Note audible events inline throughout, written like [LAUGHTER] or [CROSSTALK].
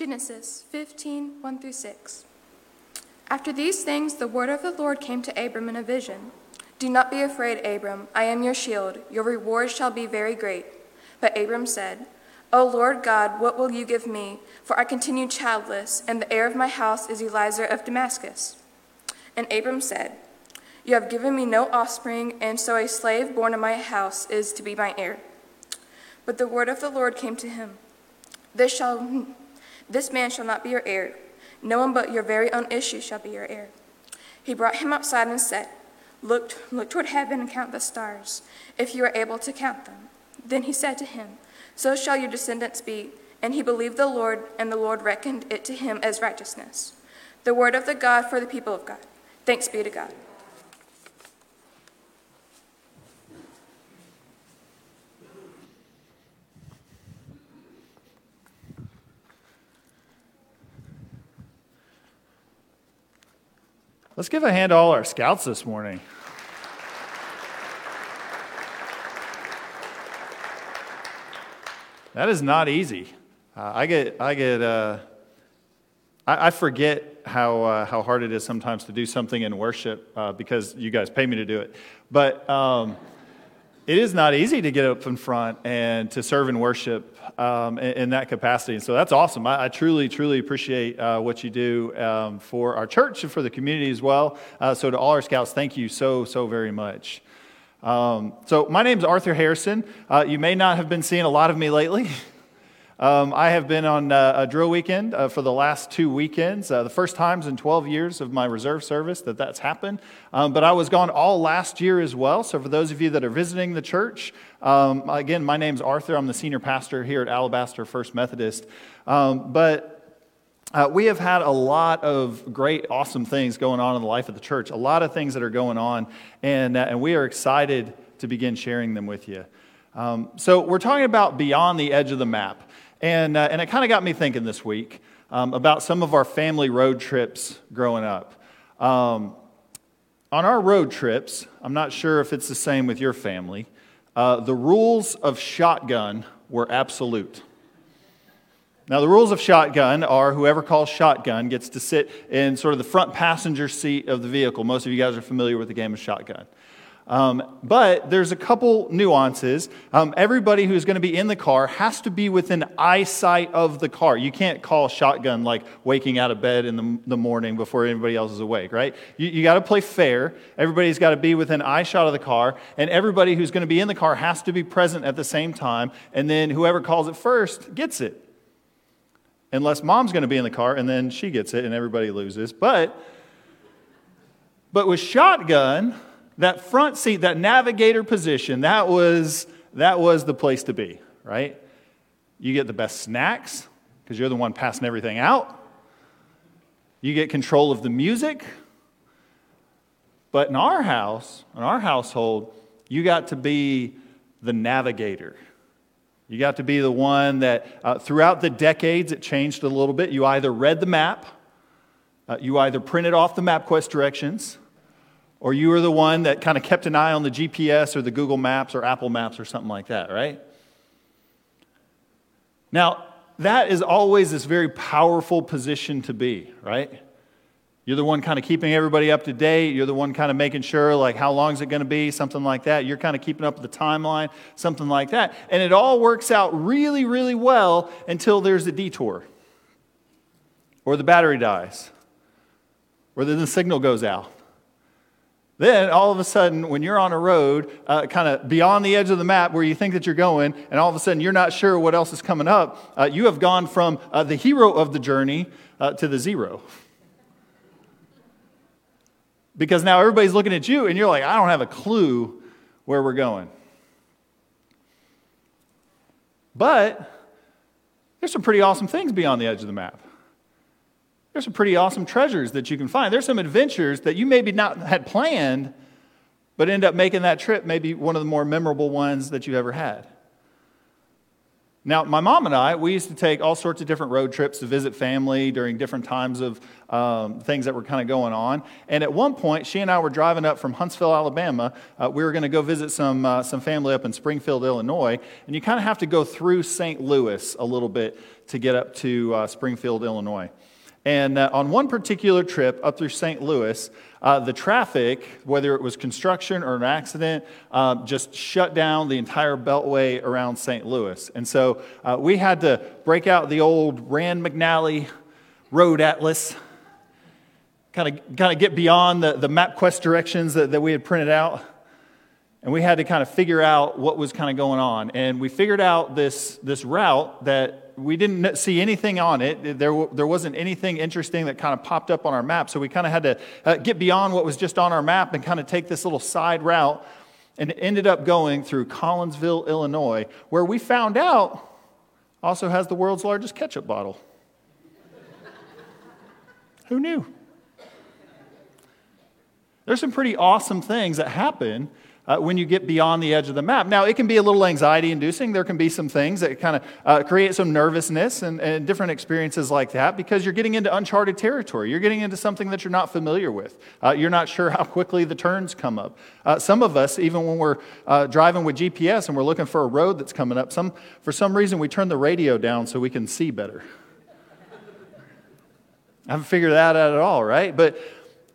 Genesis 15 1 through 6. After these things, the word of the Lord came to Abram in a vision. Do not be afraid, Abram. I am your shield. Your reward shall be very great. But Abram said, O Lord God, what will you give me? For I continue childless, and the heir of my house is Eliezer of Damascus. And Abram said, You have given me no offspring, and so a slave born in my house is to be my heir. But the word of the Lord came to him This, shall, this man shall not be your heir. No one but your very own issue shall be your heir. He brought him outside and said, Look, look toward heaven and count the stars, if you are able to count them. Then he said to him, So shall your descendants be. And he believed the Lord, and the Lord reckoned it to him as righteousness. The word of the God for the people of God. Thanks be to God. Let's give a hand to all our scouts this morning. That is not easy. Uh, I get, I get, uh, I, I, forget how, uh, how hard it is sometimes to do something in worship uh, because you guys pay me to do it. But um, it is not easy to get up in front and to serve and worship um, in, in, that capacity. And so that's awesome. I, I truly, truly appreciate uh, what you do um, for our church and for the community as well. Uh, so to all our scouts, thank you so, so very much. Um, so my name is Arthur Harrison. Uh, you may not have been seeing a lot of me lately. [LAUGHS] Um, I have been on uh, a drill weekend uh, for the last two weekends, uh, the first times in 12 years of my reserve service that that's happened. Um, but I was gone all last year as well. So for those of you that are visiting the church, um, again, my name's Arthur. I'm the senior pastor here at Alabaster First Methodist. Um, but uh, we have had a lot of great, awesome things going on in the life of the church, a lot of things that are going on, and, uh, and we are excited to begin sharing them with you. Um, so, we're talking about beyond the edge of the map. And, uh, and it kind of got me thinking this week um, about some of our family road trips growing up. Um, on our road trips, I'm not sure if it's the same with your family, uh, the rules of shotgun were absolute. Now, the rules of shotgun are whoever calls shotgun gets to sit in sort of the front passenger seat of the vehicle. Most of you guys are familiar with the game of shotgun. Um, but there's a couple nuances. Um, everybody who's going to be in the car has to be within eyesight of the car. You can't call shotgun like waking out of bed in the, the morning before anybody else is awake, right? You, you got to play fair. Everybody's got to be within eyeshot of the car, and everybody who's going to be in the car has to be present at the same time, and then whoever calls it first gets it. Unless mom's going to be in the car, and then she gets it, and everybody loses. But, but with shotgun, that front seat, that navigator position, that was, that was the place to be, right? You get the best snacks because you're the one passing everything out. You get control of the music. But in our house, in our household, you got to be the navigator. You got to be the one that uh, throughout the decades it changed a little bit. You either read the map, uh, you either printed off the MapQuest directions, or you were the one that kind of kept an eye on the GPS or the Google Maps or Apple Maps or something like that, right? Now, that is always this very powerful position to be, right? You're the one kind of keeping everybody up to date. You're the one kind of making sure, like, how long is it going to be? Something like that. You're kind of keeping up with the timeline, something like that. And it all works out really, really well until there's a detour, or the battery dies, or then the signal goes out, then all of a sudden, when you're on a road, uh, kind of beyond the edge of the map where you think that you're going, and all of a sudden you're not sure what else is coming up, uh, you have gone from uh, the hero of the journey uh, to the zero. Because now everybody's looking at you, and you're like, I don't have a clue where we're going. But there's some pretty awesome things beyond the edge of the map. There's some pretty awesome treasures that you can find. There's some adventures that you maybe not had planned, but end up making that trip maybe one of the more memorable ones that you've ever had. Now, my mom and I, we used to take all sorts of different road trips to visit family during different times of um, things that were kind of going on. And at one point, she and I were driving up from Huntsville, Alabama. Uh, we were going to go visit some, uh, some family up in Springfield, Illinois. And you kind of have to go through St. Louis a little bit to get up to uh, Springfield, Illinois. And uh, on one particular trip up through St. Louis, uh, the traffic, whether it was construction or an accident, uh, just shut down the entire beltway around St. Louis. And so uh, we had to break out the old Rand McNally road atlas, kind of, kind of get beyond the, the MapQuest directions that, that we had printed out. And we had to kind of figure out what was kind of going on. And we figured out this, this route that we didn't see anything on it. There, there wasn't anything interesting that kind of popped up on our map. So we kind of had to uh, get beyond what was just on our map and kind of take this little side route and ended up going through Collinsville, Illinois, where we found out also has the world's largest ketchup bottle. [LAUGHS] Who knew? There's some pretty awesome things that happen uh, when you get beyond the edge of the map. Now, it can be a little anxiety inducing. There can be some things that kind of uh, create some nervousness and, and, different experiences like that because you're getting into uncharted territory. You're getting into something that you're not familiar with. Uh, you're not sure [LAUGHS] how quickly the turns come up. Uh, some of us, even when we're uh, driving with GPS and we're looking for a road that's coming up, some, for some reason we turn the radio down so we can see better. [LAUGHS] I haven't figured that out at all, right? But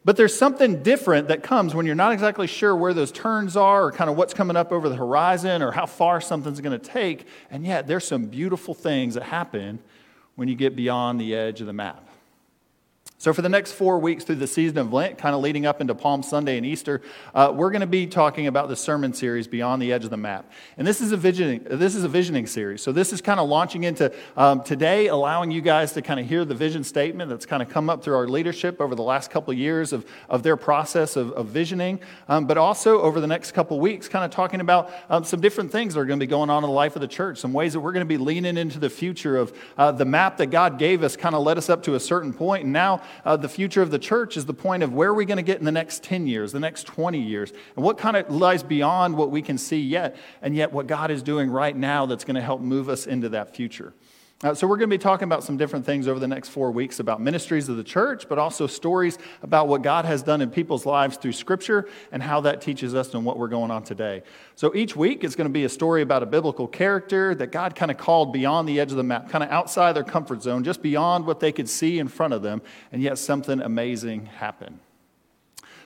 but there's something different that comes when you're not exactly sure where those turns are or kind of what's coming up over the horizon or how far something's going to take. And yet, there's some beautiful things that happen when you get beyond the edge of the map. So, for the next four weeks through the season of Lent, kind of leading up into Palm Sunday and Easter, uh, we're going to be talking about the sermon series Beyond the Edge of the Map. And this is a visioning, this is a visioning series. So, this is kind of launching into um, today, allowing you guys to kind of hear the vision statement that's kind of come up through our leadership over the last couple of years of, of their process of, of visioning, um, but also over the next couple of weeks, kind of talking about um, some different things that are going to be going on in the life of the church, some ways that we're going to be leaning into the future of uh, the map that God gave us, kind of led us up to a certain point, and now uh, the future of the church is the point of where are we going to get in the next 10 years, the next 20 years, and what kind of lies beyond what we can see yet, and yet what God is doing right now that's going to help move us into that future. Uh, so, we're going to be talking about some different things over the next four weeks about ministries of the church, but also stories about what God has done in people's lives through Scripture and how that teaches us and what we're going on today. So, each week it's going to be a story about a biblical character that God kind of called beyond the edge of the map, kind of outside their comfort zone, just beyond what they could see in front of them, and yet something amazing happened.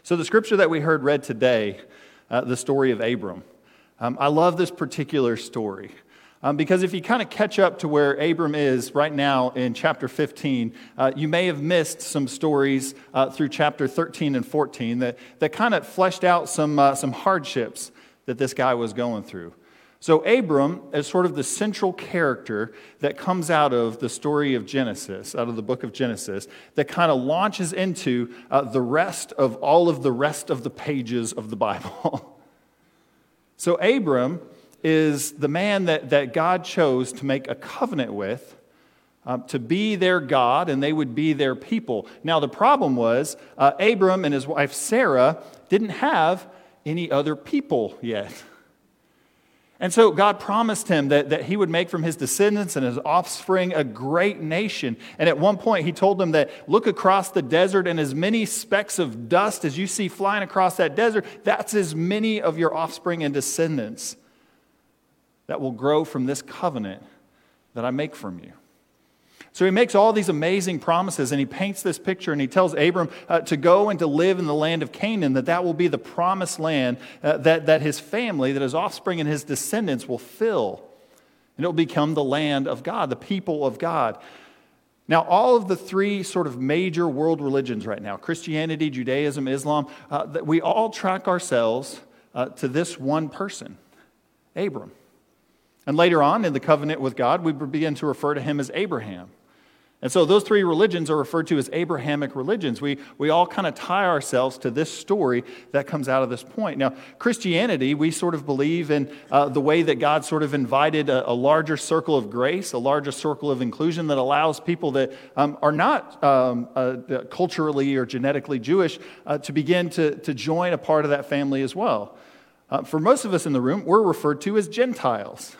So, the scripture that we heard read today, uh, the story of Abram. Um, I love this particular story. Um, because if you kind of catch up to where Abram is right now in chapter 15, uh, you may have missed some stories uh, through chapter 13 and 14 that, that kind of fleshed out some, uh, some hardships that this guy was going through. So, Abram is sort of the central character that comes out of the story of Genesis, out of the book of Genesis, that kind of launches into uh, the rest of all of the rest of the pages of the Bible. [LAUGHS] so, Abram is the man that, that God chose to make a covenant with. Um, to be their God, and they would be their people. Now, the problem was uh, Abram and his wife Sarah didn't have any other people yet. And so God promised him that, that he would make from his descendants and his offspring a great nation. And at one point, he told them that look across the desert, and as many specks of dust as you see flying across that desert, that's as many of your offspring and descendants that will grow from this covenant that I make from you. So he makes all these amazing promises and he paints this picture and he tells Abram uh, to go and to live in the land of Canaan, that that will be the promised land uh, that, that his family, that his offspring and his descendants will fill. And it will become the land of God, the people of God. Now, all of the three sort of major world religions right now Christianity, Judaism, Islam uh, we all track ourselves uh, to this one person, Abram. And later on in the covenant with God, we begin to refer to him as Abraham. And so those three religions are referred to as Abrahamic religions. We, we all kind of tie ourselves to this story that comes out of this point. Now, Christianity, we sort of believe in uh, the way that God sort of invited a, a, larger circle of grace, a larger circle of inclusion that allows people that um, are not um, uh, culturally or genetically Jewish uh, to begin to, to join a part of that family as well. Uh, for most of us in the room, we're referred to as Gentiles.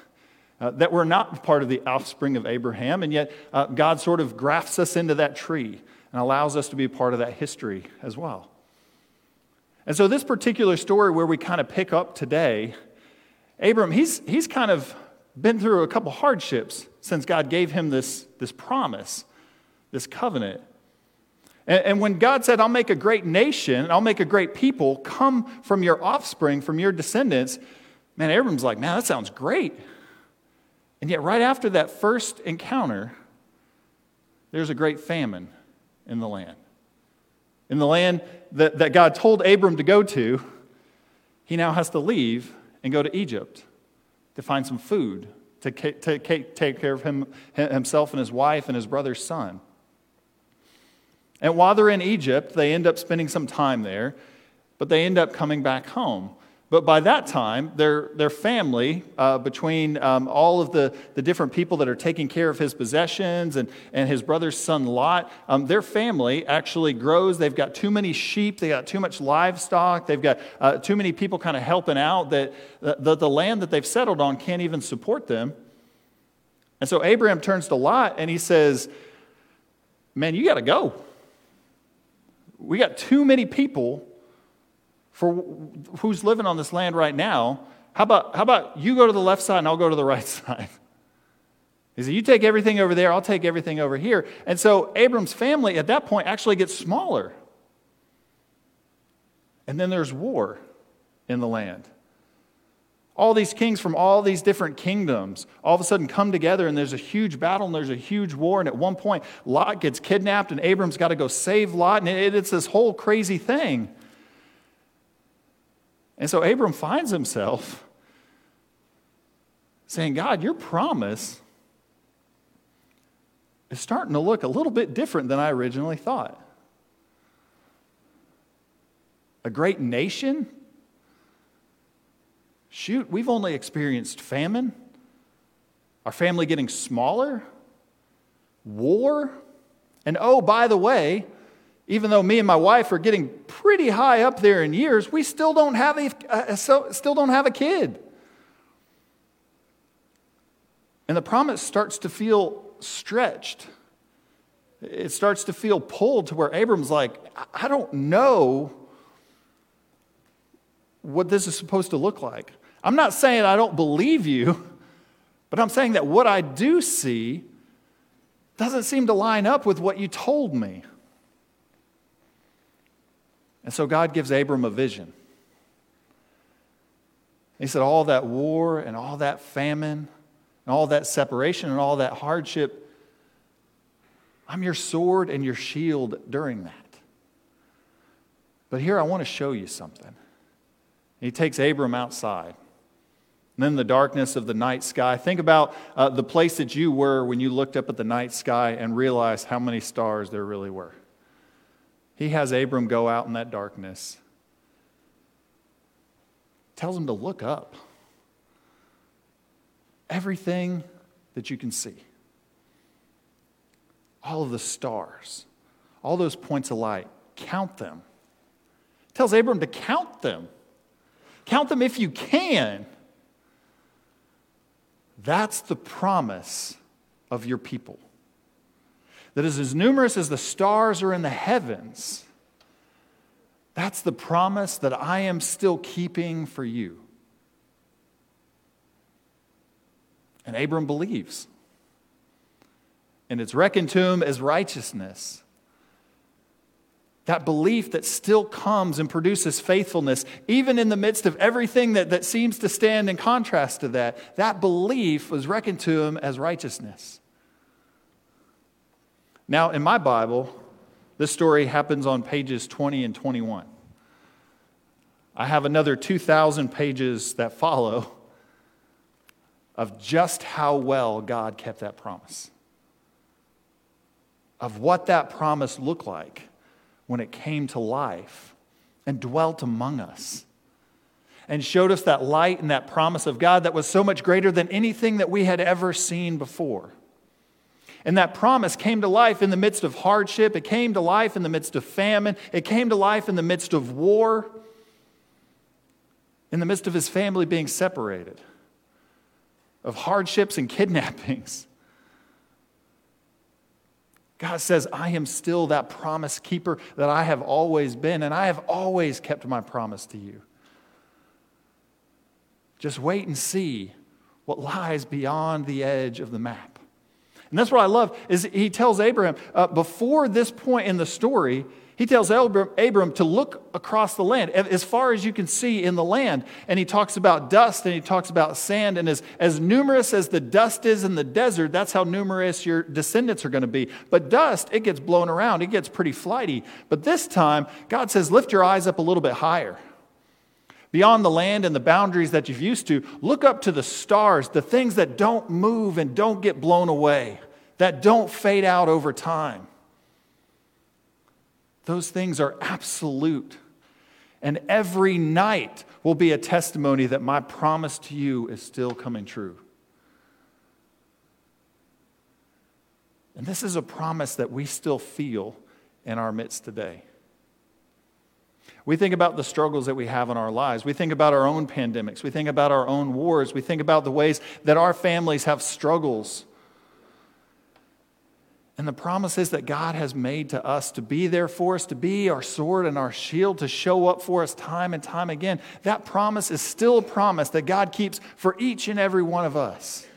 Uh, that we're not part of the offspring of Abraham, and yet uh, God sort of grafts us into that tree and allows us to be part of that history as well. And so, this particular story where we kind of pick up today, Abram, he's, he's kind of been through a couple hardships since God gave him this, this promise, this covenant. And, and when God said, I'll make a great nation, I'll make a great people come from your offspring, from your descendants, man, Abram's like, man, that sounds great. And yet, right after that first encounter, there's a great famine in the land. In the land that, that God told Abram to go to, he now has to leave and go to Egypt to find some food, to take, take care of him, himself and his wife and his brother's son. And while they're in Egypt, they end up spending some time there, but they end up coming back home. But by that time, their, their family, uh, between um, all of the, the different people that are taking care of his possessions and, and his brother's son Lot, um, their family actually grows. They've got too many sheep, they got too much livestock, they've got uh, too many people kind of helping out that the, the land that they've settled on can't even support them. And so Abraham turns to Lot and he says, Man, you got to go. We got too many people for who's living on this land right now. How about, how about you go to the left side and I'll go to the [LAUGHS] right side? He said, You take everything over there, I'll take everything over here. And so Abram's family at that point actually gets smaller. And then there's war in the land. All these kings from all these different kingdoms all of a sudden come together, and there's a huge battle, and there's a huge war. And at one point, Lot gets kidnapped, and Abram's got to go save Lot, and it's this whole crazy thing. And so Abram finds himself saying, God, your promise is starting to look a little bit different than I originally thought. A great nation? Shoot, we've only experienced famine, our family getting smaller, war, and oh, by the way, even though me and my wife are getting pretty high up there in years, we still don't have a, still don't have a kid. And the promise starts to feel stretched. It starts to feel pulled to where Abram's like, I don't know what this is supposed to look like. I'm not saying I don't believe you, but I'm saying that what I do see doesn't seem to line up with what you told me. And so God gives Abram a vision. He said, All that war and all that famine and all that separation and all that hardship, I'm your sword and your shield during that. But here I want to show you something. He takes Abram outside. And then the darkness of the night sky. Think about uh, the place that you were when you looked up at the night sky and realized how many stars there really were. He has Abram go out in that darkness, tells him to look up. Everything that you can see, all of the stars, all those points of light, count them. Tells Abram to count them. Count them if you can. That's the promise of your people. That is as numerous as the stars are in the heavens. That's the promise that I am still keeping for you. And Abram believes. And it's reckoned to him as righteousness. That belief that still comes and produces faithfulness, even in the midst of everything that, that seems to stand in contrast to that, that belief was reckoned to him as righteousness. Now, in my Bible, this story happens on pages 20 and 21. I have another 2,000 pages that follow of just how well God kept that promise, of what that promise looked like when it came to life and dwelt among us and showed us that light and that promise of God that was so much greater than anything that we had ever seen before. And that promise came to life in the midst of hardship, it came to life in the midst of famine, it came to life in the midst of war, in the midst of his family being separated. of hardships and kidnappings. God says, I am still that promise keeper that I have always been, and I have always kept my promise to you. Just wait and see what lies beyond the edge of the map. And that's what I love is he tells Abraham uh, before this point in the story, he tells Abram to look across the land, as far as you can see in the land. And he talks about dust and he talks about sand. And as, as numerous as the dust is in the desert, that's how numerous your descendants are going to be. But dust, it gets blown around, it gets pretty flighty. But this time, God says, lift your eyes up a little bit higher. Beyond the land and the boundaries that you've used to, look up to the stars, the things that don't move and don't get blown away, that don't fade out over time. Those things are absolute. And every night will be a testimony that my promise to you is still coming true. And this is a promise that we still feel in our midst today. We think about the struggles that we have in our lives. We think about our own pandemics. We think about our own wars. We think about the ways that our families have struggles. And the promises that God has made to us to be there for us, to be our sword and our shield, to show up for us time and time again, that promise is still a promise that God keeps for each and every one of us.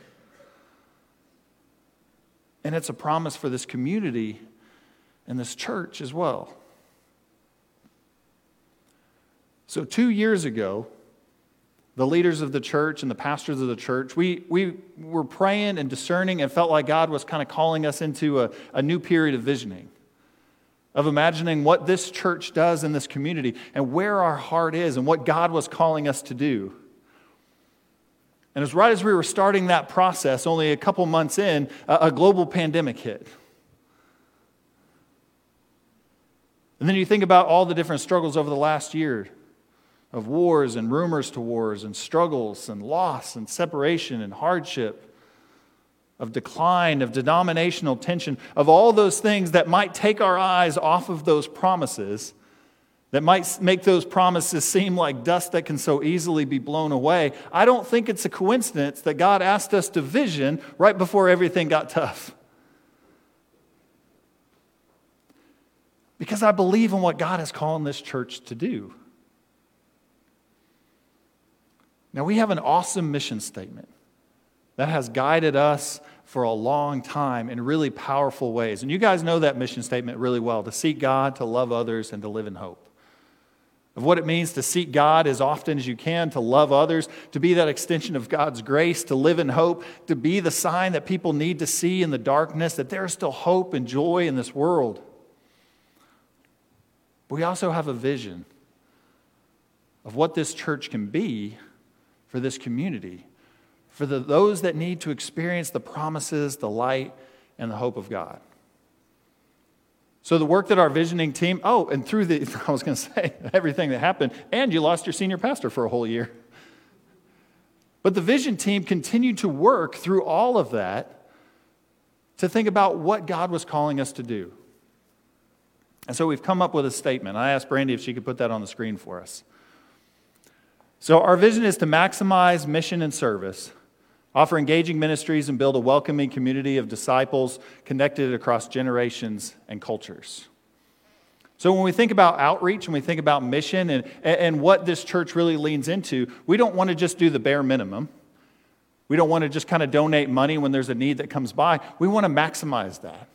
And it's a promise for this community and this church as well. So, two years ago, the leaders of the church and the pastors of the church, we, we were praying and discerning and felt like God was kind of calling us into a, a new period of visioning, of imagining what this church does in this community and where our heart is and what God was calling us to do. And as right as we were starting that process, only a couple months in, a, a global pandemic hit. And then you think about all the different struggles over the last year of wars and rumors to wars and struggles and loss and separation and hardship, of decline, of denominational tension, of all those things that might take our eyes off of those promises, that might make those promises seem like dust that can so easily be blown away. I don't think it's a coincidence that God asked us to vision right before everything got tough. Because I believe in what God is calling this church to do. Now, we have an awesome mission statement that has guided us for a long time in really powerful ways. And you guys know that mission statement really well to seek God, to love others, and to live in hope. Of what it means to seek God as often as you can, to love others, to be that extension of God's grace, to live in hope, to be the sign that people need to see in the darkness that there's still hope and joy in this world. But we also have a vision of what this church can be for this community, for the, those that need to experience the promises, the light, and the hope of God. So, the work that our visioning team, oh, and through the, [LAUGHS] I was going to say, everything that happened, and you lost your senior pastor for a whole year. But the vision team continued to work through all of that to think about what God was calling us to do. And so we've come up with a statement. I asked Brandy if she could put that on the screen for us. So, our vision is to maximize mission and service, offer engaging ministries, and build a welcoming community of disciples connected across generations and cultures. So, when we think about outreach and we think about mission and, and what this church really leans into, we don't want to just do the bare minimum. We don't want to just kind of donate money when there's a need that comes by. We want to maximize that.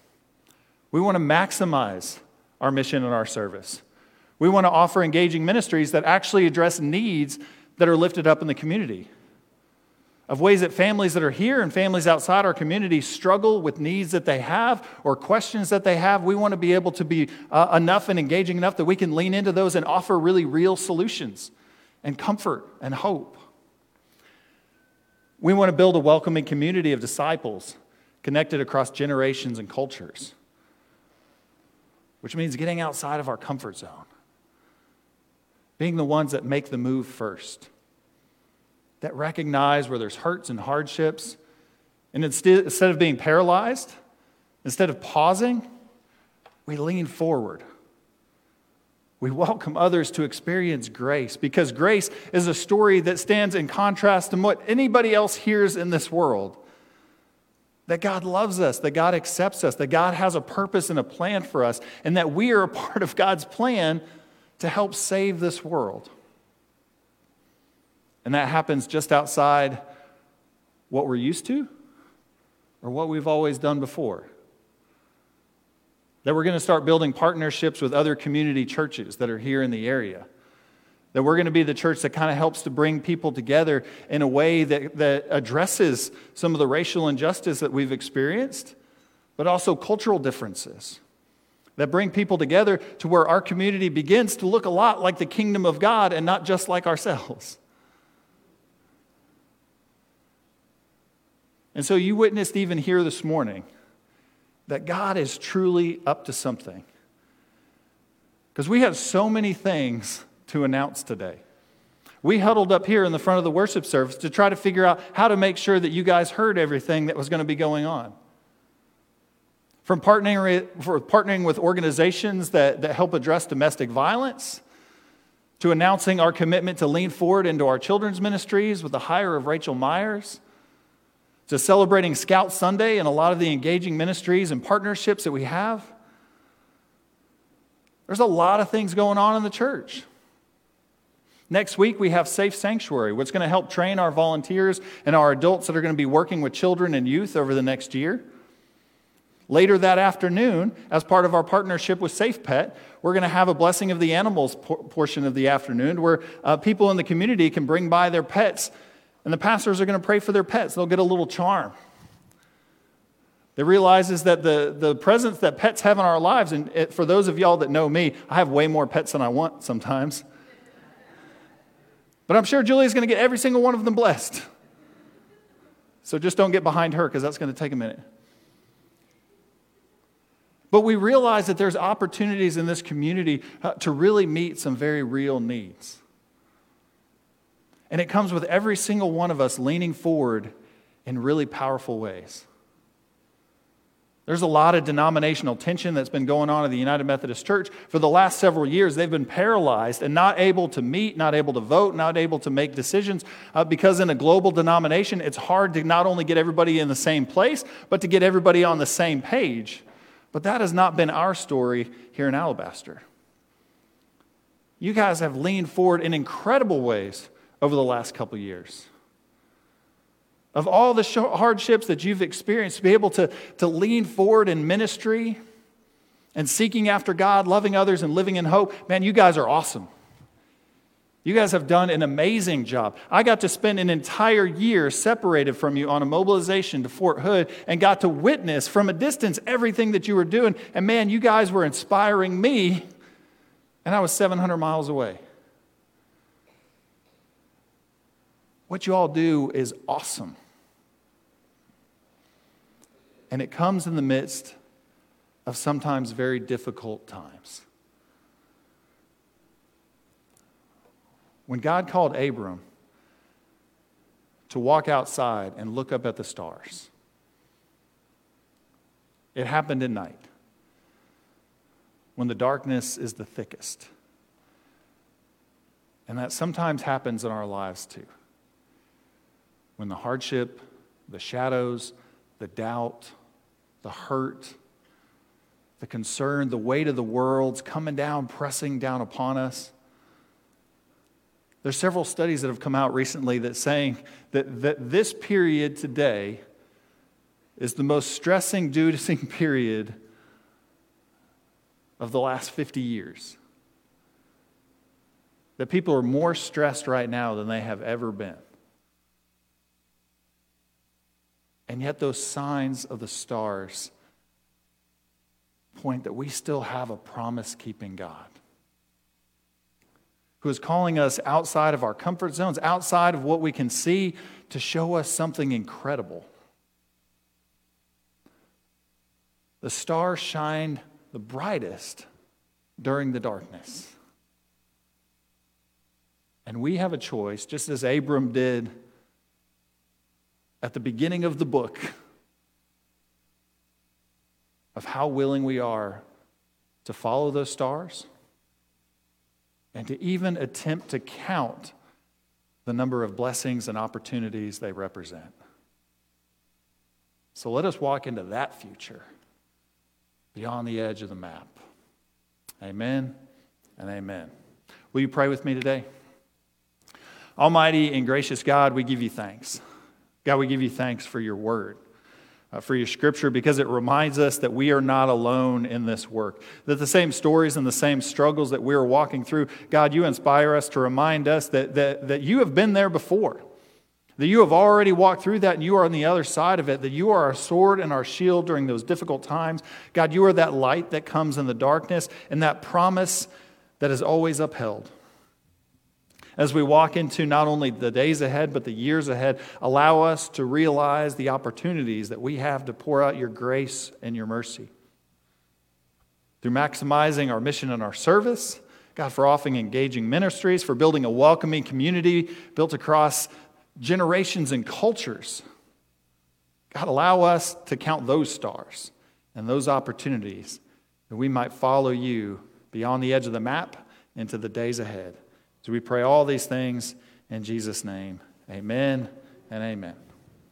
We want to maximize our mission and our service. We want to offer engaging ministries that actually address needs that are lifted up in the community, of ways that families that are here and families outside our community struggle with needs that they have or questions that they have. We want to be able to be uh, enough and engaging enough that we can lean into those and offer really real solutions and comfort and hope. We want to build a welcoming community of disciples connected across generations and cultures, which means getting outside of our comfort zone being the ones that make the move first, that recognize where there's hurts and hardships. And instead, instead of being paralyzed, instead of pausing, we lean forward. We welcome others to experience grace because grace is a story that stands in contrast to what anybody else hears in this world. That God loves us, that God accepts us, that God has a purpose and a plan for us, and that we are a [LAUGHS] part of God's plan to help save this world. And that happens just outside what we're used to or what we've always done before. That we're going to start building partnerships with other community churches that are here in the area. That we're going to be the church that kind of helps to bring people together in a way that, that addresses some of the racial injustice that we've experienced, but also cultural differences that bring people together to where our community begins to look a lot like the kingdom of God and not just like ourselves. [LAUGHS] And so you witnessed even here this morning that God is truly up to something. Because we have so many things to announce today. We huddled up here in the front of the worship service to try to figure out how to make sure that you guys heard everything that was going to be going on. From partnering, for partnering with organizations that, that help address domestic violence, to announcing our commitment to lean forward into our children's ministries with the hire of Rachel Myers, to celebrating Scout Sunday and a lot of the engaging ministries and partnerships that we have. There's a lot of things going on in the church. Next week, we have Safe Sanctuary, which is going to help train our volunteers and our adults that are going to be working with children and youth over the next year. Later that afternoon, as part of our partnership with Safe Pet, we're going to have a blessing of the animals portion of the afternoon where uh, people in the community can bring by their pets and the pastors are going to pray for their pets. They'll get a little charm. They realizes that the, the presence that pets have in our lives, and it, for those of y'all that know me, I have way more pets than I want sometimes. But I'm sure Julia's going to get every single one of them blessed. So just don't get behind her because that's going to take a minute. But we realize that there's opportunities in this community uh, to really meet some very real needs. And it comes with every single one of us leaning forward in really powerful ways. There's a lot of denominational tension that's been going on in the United Methodist Church. For the last several years, they've been paralyzed and not able to meet, not able to vote, not able to make decisions uh, because in a global denomination, it's hard to not only get everybody in the same place, but to get everybody on the same page. But that has not been our story here in Alabaster. You guys have leaned forward in incredible ways over the last couple years. Of all the hardships that you've experienced, to be able to, to lean forward in ministry and seeking after God, loving others, and living in hope, man, you guys are awesome. You guys have done an amazing job. I got to spend an entire year separated from you on a mobilization to Fort Hood and got to witness from a distance everything that you were doing. And man, you guys were inspiring me, and I was 700 miles away. What you all do is awesome. And it comes in the midst of sometimes very difficult times. When God called Abram to walk outside and look up at the stars, it happened at night when the darkness is the thickest. And that sometimes happens in our lives too when the hardship, the shadows, the doubt, the hurt, the concern, the weight of the world's coming down, pressing down upon us. There's several studies that have come out recently that saying that, that this period today is the most stressing, [LAUGHS] inducing period of the last 50 years. That people are more stressed right now than they have ever been. And yet, those signs of the stars point that we still have a promise keeping God who is calling us outside of our comfort zones, outside of what we can see, to show us something incredible. The stars shined the brightest during the darkness. And we have a choice, just as Abram did at the beginning of the book of how willing we are to follow those stars and to even attempt to count the number of blessings and opportunities they represent. So let us walk into that future beyond the edge of the map. Amen and amen. Will you pray with me today? Almighty and gracious God, we give you thanks. God, we give you thanks for your word uh, for your scripture because it reminds us that we are not alone in this work. That the same stories and the same struggles that we're walking through, God, you inspire us to remind us that, that, that you have been there before. That you have already walked through that and you are on the other side of it. That you are our sword and our shield during those difficult times. God, you are that light that comes in the darkness and that promise that is always upheld as we walk into not only the days ahead, but the years ahead, allow us to realize the opportunities that we have to pour out your grace and your mercy. Through maximizing our mission and our service, God, for offering engaging ministries, for building a welcoming community built across generations and cultures. God, allow us to count those stars and those opportunities that we might follow you beyond the edge of the map into the days ahead. So we pray all these things in Jesus' name. Amen and amen.